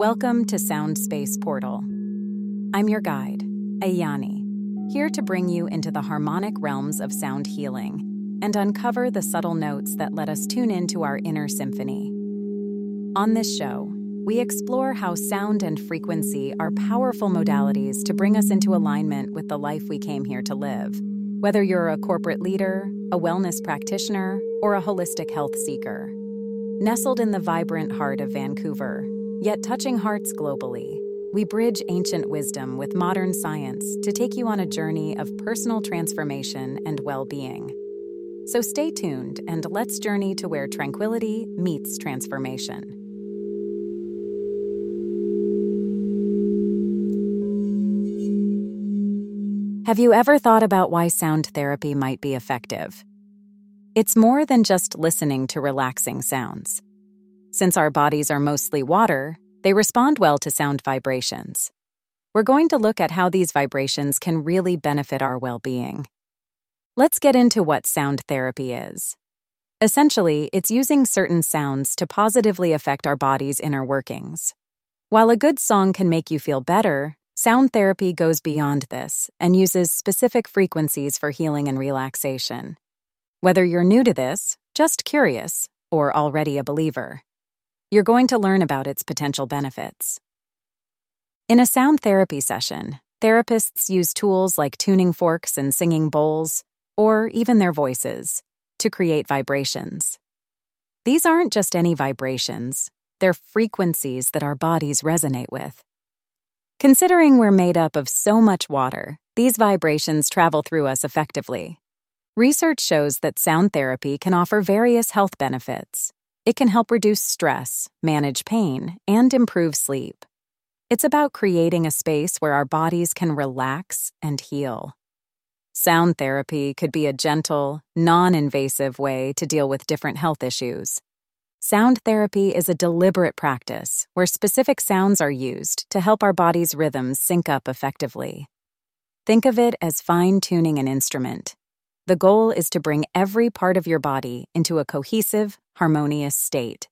Welcome to Sound Space Portal. I'm your guide, Ayani, here to bring you into the harmonic realms of sound healing and uncover the subtle notes that let us tune into our inner symphony. On this show, we explore how sound and frequency are powerful modalities to bring us into alignment with the life we came here to live. Whether you're a corporate leader, a wellness practitioner, or a holistic health seeker. Nestled in the vibrant heart of Vancouver, Yet touching hearts globally, we bridge ancient wisdom with modern science to take you on a journey of personal transformation and well being. So stay tuned and let's journey to where tranquility meets transformation. Have you ever thought about why sound therapy might be effective? It's more than just listening to relaxing sounds. Since our bodies are mostly water, they respond well to sound vibrations. We're going to look at how these vibrations can really benefit our well being. Let's get into what sound therapy is. Essentially, it's using certain sounds to positively affect our body's inner workings. While a good song can make you feel better, sound therapy goes beyond this and uses specific frequencies for healing and relaxation. Whether you're new to this, just curious, or already a believer, you're going to learn about its potential benefits. In a sound therapy session, therapists use tools like tuning forks and singing bowls, or even their voices, to create vibrations. These aren't just any vibrations, they're frequencies that our bodies resonate with. Considering we're made up of so much water, these vibrations travel through us effectively. Research shows that sound therapy can offer various health benefits, it can help reduce stress, manage pain, and improve sleep. It's about creating a space where our bodies can relax and heal. Sound therapy could be a gentle, non invasive way to deal with different health issues. Sound therapy is a deliberate practice where specific sounds are used to help our body's rhythms sync up effectively. Think of it as fine tuning an instrument. The goal is to bring every part of your body into a cohesive, harmonious state.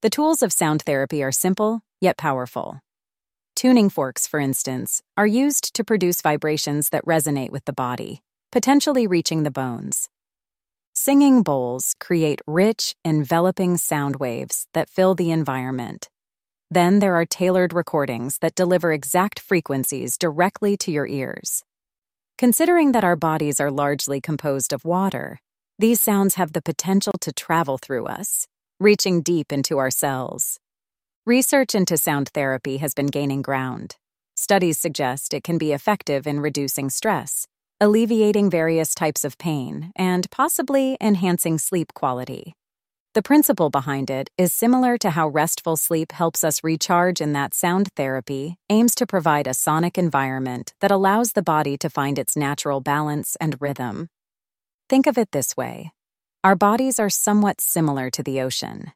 The tools of sound therapy are simple, yet powerful. Tuning forks, for instance, are used to produce vibrations that resonate with the body, potentially reaching the bones. Singing bowls create rich, enveloping sound waves that fill the environment. Then there are tailored recordings that deliver exact frequencies directly to your ears. Considering that our bodies are largely composed of water, these sounds have the potential to travel through us, reaching deep into our cells. Research into sound therapy has been gaining ground. Studies suggest it can be effective in reducing stress, alleviating various types of pain, and possibly enhancing sleep quality. The principle behind it is similar to how restful sleep helps us recharge in that sound therapy aims to provide a sonic environment that allows the body to find its natural balance and rhythm. Think of it this way our bodies are somewhat similar to the ocean.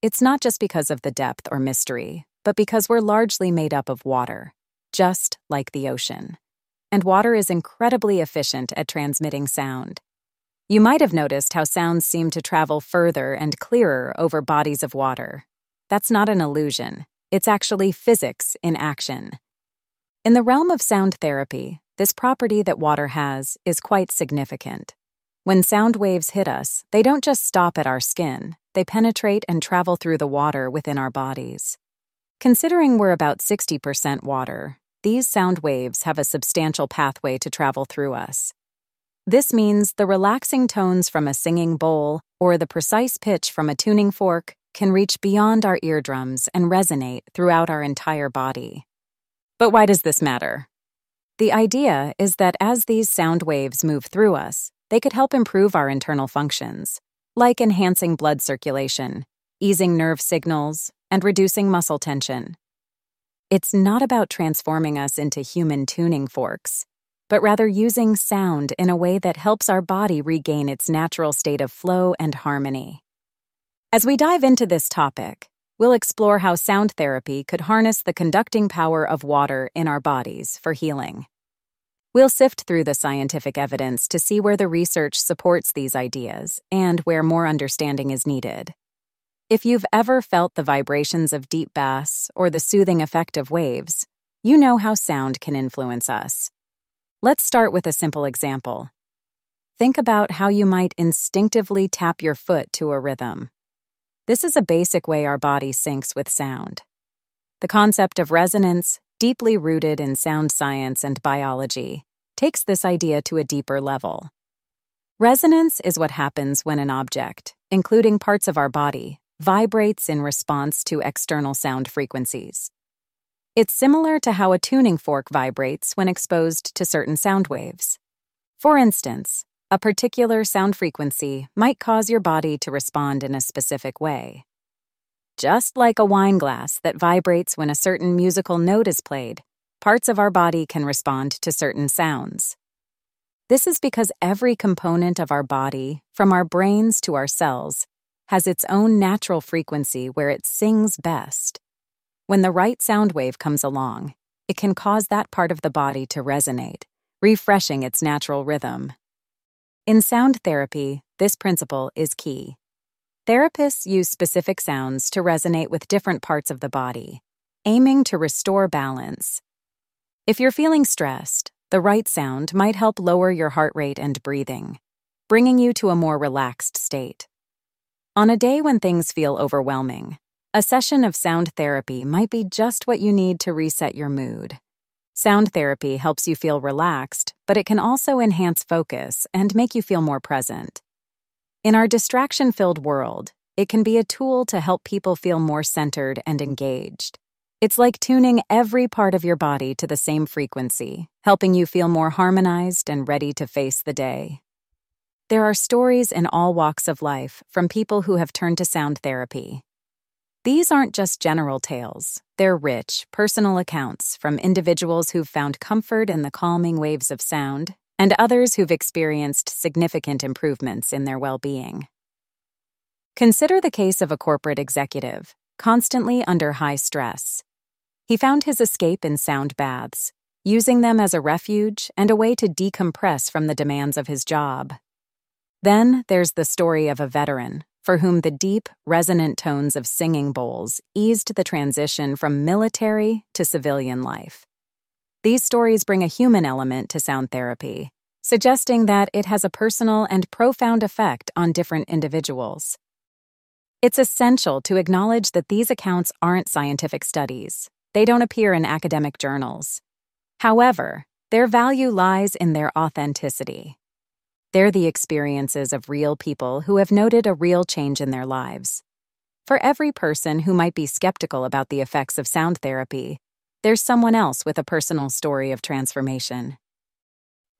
It's not just because of the depth or mystery, but because we're largely made up of water, just like the ocean. And water is incredibly efficient at transmitting sound. You might have noticed how sounds seem to travel further and clearer over bodies of water. That's not an illusion, it's actually physics in action. In the realm of sound therapy, this property that water has is quite significant. When sound waves hit us, they don't just stop at our skin, they penetrate and travel through the water within our bodies. Considering we're about 60% water, these sound waves have a substantial pathway to travel through us. This means the relaxing tones from a singing bowl or the precise pitch from a tuning fork can reach beyond our eardrums and resonate throughout our entire body. But why does this matter? The idea is that as these sound waves move through us, they could help improve our internal functions, like enhancing blood circulation, easing nerve signals, and reducing muscle tension. It's not about transforming us into human tuning forks, but rather using sound in a way that helps our body regain its natural state of flow and harmony. As we dive into this topic, we'll explore how sound therapy could harness the conducting power of water in our bodies for healing. We'll sift through the scientific evidence to see where the research supports these ideas and where more understanding is needed. If you've ever felt the vibrations of deep bass or the soothing effect of waves, you know how sound can influence us. Let's start with a simple example. Think about how you might instinctively tap your foot to a rhythm. This is a basic way our body syncs with sound. The concept of resonance, deeply rooted in sound science and biology, takes this idea to a deeper level. Resonance is what happens when an object, including parts of our body, vibrates in response to external sound frequencies. It's similar to how a tuning fork vibrates when exposed to certain sound waves. For instance, a particular sound frequency might cause your body to respond in a specific way. Just like a wine glass that vibrates when a certain musical note is played, parts of our body can respond to certain sounds. This is because every component of our body, from our brains to our cells, has its own natural frequency where it sings best. When the right sound wave comes along, it can cause that part of the body to resonate, refreshing its natural rhythm. In sound therapy, this principle is key. Therapists use specific sounds to resonate with different parts of the body, aiming to restore balance. If you're feeling stressed, the right sound might help lower your heart rate and breathing, bringing you to a more relaxed state. On a day when things feel overwhelming, a session of sound therapy might be just what you need to reset your mood. Sound therapy helps you feel relaxed, but it can also enhance focus and make you feel more present. In our distraction filled world, it can be a tool to help people feel more centered and engaged. It's like tuning every part of your body to the same frequency, helping you feel more harmonized and ready to face the day. There are stories in all walks of life from people who have turned to sound therapy. These aren't just general tales, they're rich, personal accounts from individuals who've found comfort in the calming waves of sound and others who've experienced significant improvements in their well being. Consider the case of a corporate executive, constantly under high stress. He found his escape in sound baths, using them as a refuge and a way to decompress from the demands of his job. Then there's the story of a veteran for whom the deep, resonant tones of singing bowls eased the transition from military to civilian life. These stories bring a human element to sound therapy, suggesting that it has a personal and profound effect on different individuals. It's essential to acknowledge that these accounts aren't scientific studies. They don't appear in academic journals. However, their value lies in their authenticity. They're the experiences of real people who have noted a real change in their lives. For every person who might be skeptical about the effects of sound therapy, there's someone else with a personal story of transformation.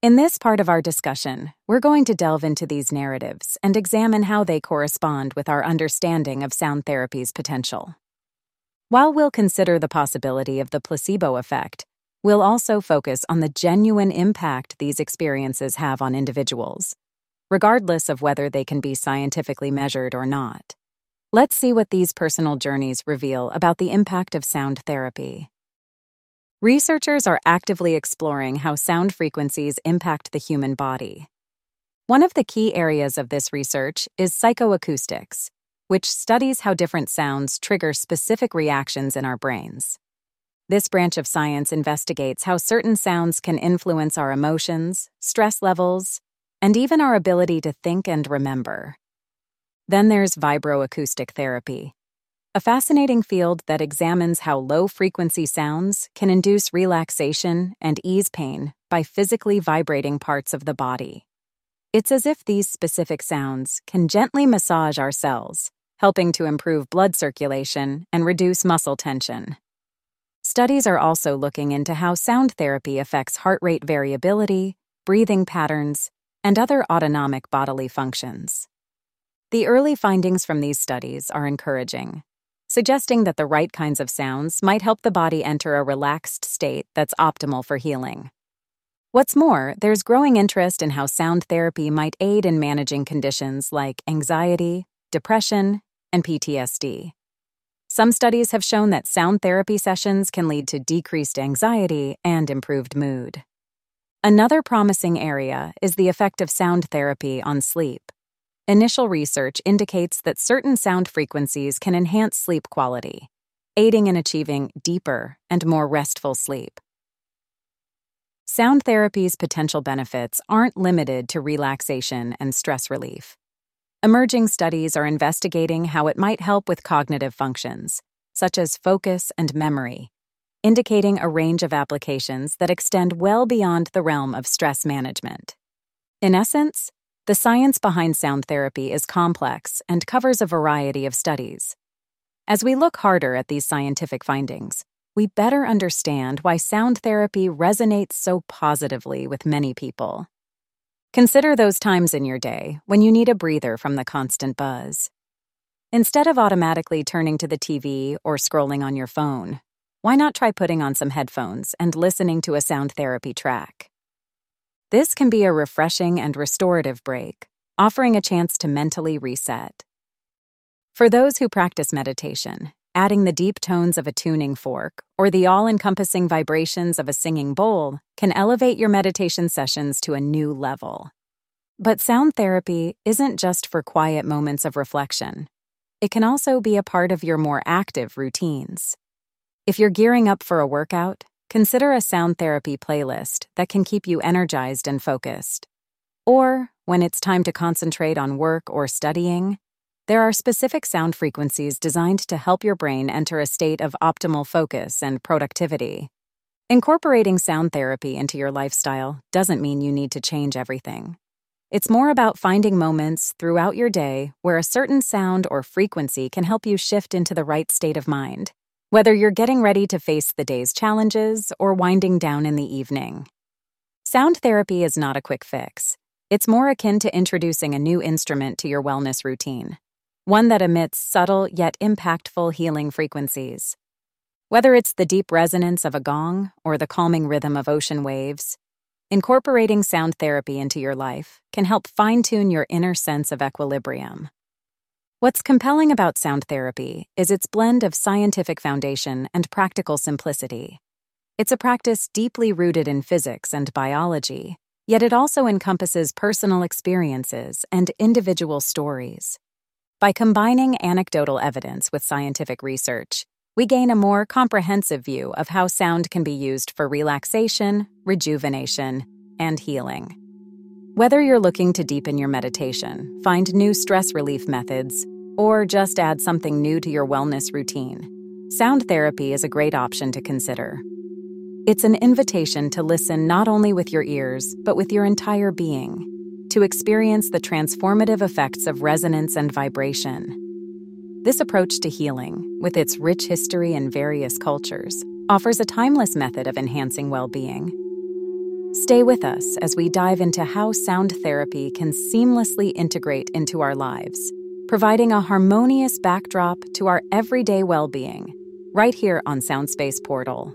In this part of our discussion, we're going to delve into these narratives and examine how they correspond with our understanding of sound therapy's potential. While we'll consider the possibility of the placebo effect, we'll also focus on the genuine impact these experiences have on individuals, regardless of whether they can be scientifically measured or not. Let's see what these personal journeys reveal about the impact of sound therapy. Researchers are actively exploring how sound frequencies impact the human body. One of the key areas of this research is psychoacoustics, which studies how different sounds trigger specific reactions in our brains. This branch of science investigates how certain sounds can influence our emotions, stress levels, and even our ability to think and remember. Then there's vibroacoustic therapy, a fascinating field that examines how low frequency sounds can induce relaxation and ease pain by physically vibrating parts of the body. It's as if these specific sounds can gently massage our cells, helping to improve blood circulation and reduce muscle tension. Studies are also looking into how sound therapy affects heart rate variability, breathing patterns, and other autonomic bodily functions. The early findings from these studies are encouraging suggesting that the right kinds of sounds might help the body enter a relaxed state that's optimal for healing. What's more, there's growing interest in how sound therapy might aid in managing conditions like anxiety, depression, and PTSD. Some studies have shown that sound therapy sessions can lead to decreased anxiety and improved mood. Another promising area is the effect of sound therapy on sleep. Initial research indicates that certain sound frequencies can enhance sleep quality, aiding in achieving deeper and more restful sleep. Sound therapy's potential benefits aren't limited to relaxation and stress relief. Emerging studies are investigating how it might help with cognitive functions, such as focus and memory, indicating a range of applications that extend well beyond the realm of stress management. In essence, the science behind sound therapy is complex and covers a variety of studies. As we look harder at these scientific findings, we better understand why sound therapy resonates so positively with many people. Consider those times in your day when you need a breather from the constant buzz. Instead of automatically turning to the TV or scrolling on your phone, why not try putting on some headphones and listening to a sound therapy track? This can be a refreshing and restorative break, offering a chance to mentally reset. For those who practice meditation, Adding the deep tones of a tuning fork or the all encompassing vibrations of a singing bowl can elevate your meditation sessions to a new level. But sound therapy isn't just for quiet moments of reflection, it can also be a part of your more active routines. If you're gearing up for a workout, consider a sound therapy playlist that can keep you energized and focused. Or, when it's time to concentrate on work or studying, there are specific sound frequencies designed to help your brain enter a state of optimal focus and productivity. Incorporating sound therapy into your lifestyle doesn't mean you need to change everything. It's more about finding moments throughout your day where a certain sound or frequency can help you shift into the right state of mind, whether you're getting ready to face the day's challenges or winding down in the evening. Sound therapy is not a quick fix. It's more akin to introducing a new instrument to your wellness routine one that emits subtle yet impactful healing frequencies. Whether it's the deep resonance of a gong or the calming rhythm of ocean waves, incorporating sound therapy into your life can help fine tune your inner sense of equilibrium. What's compelling about sound therapy is its blend of scientific foundation and practical simplicity. It's a practice deeply rooted in physics and biology, yet it also encompasses personal experiences and individual stories. By combining anecdotal evidence with scientific research, we gain a more comprehensive view of how sound can be used for relaxation, rejuvenation, and healing. Whether you're looking to deepen your meditation, find new stress relief methods, or just add something new to your wellness routine, sound therapy is a great option to consider. It's an invitation to listen not only with your ears, but with your entire being to experience the transformative effects of resonance and vibration. This approach to healing, with its rich history in various cultures, offers a timeless method of enhancing well being. Stay with us as we dive into how sound therapy can seamlessly integrate into our lives, providing a harmonious backdrop to our everyday well being, right here on Soundspace Portal.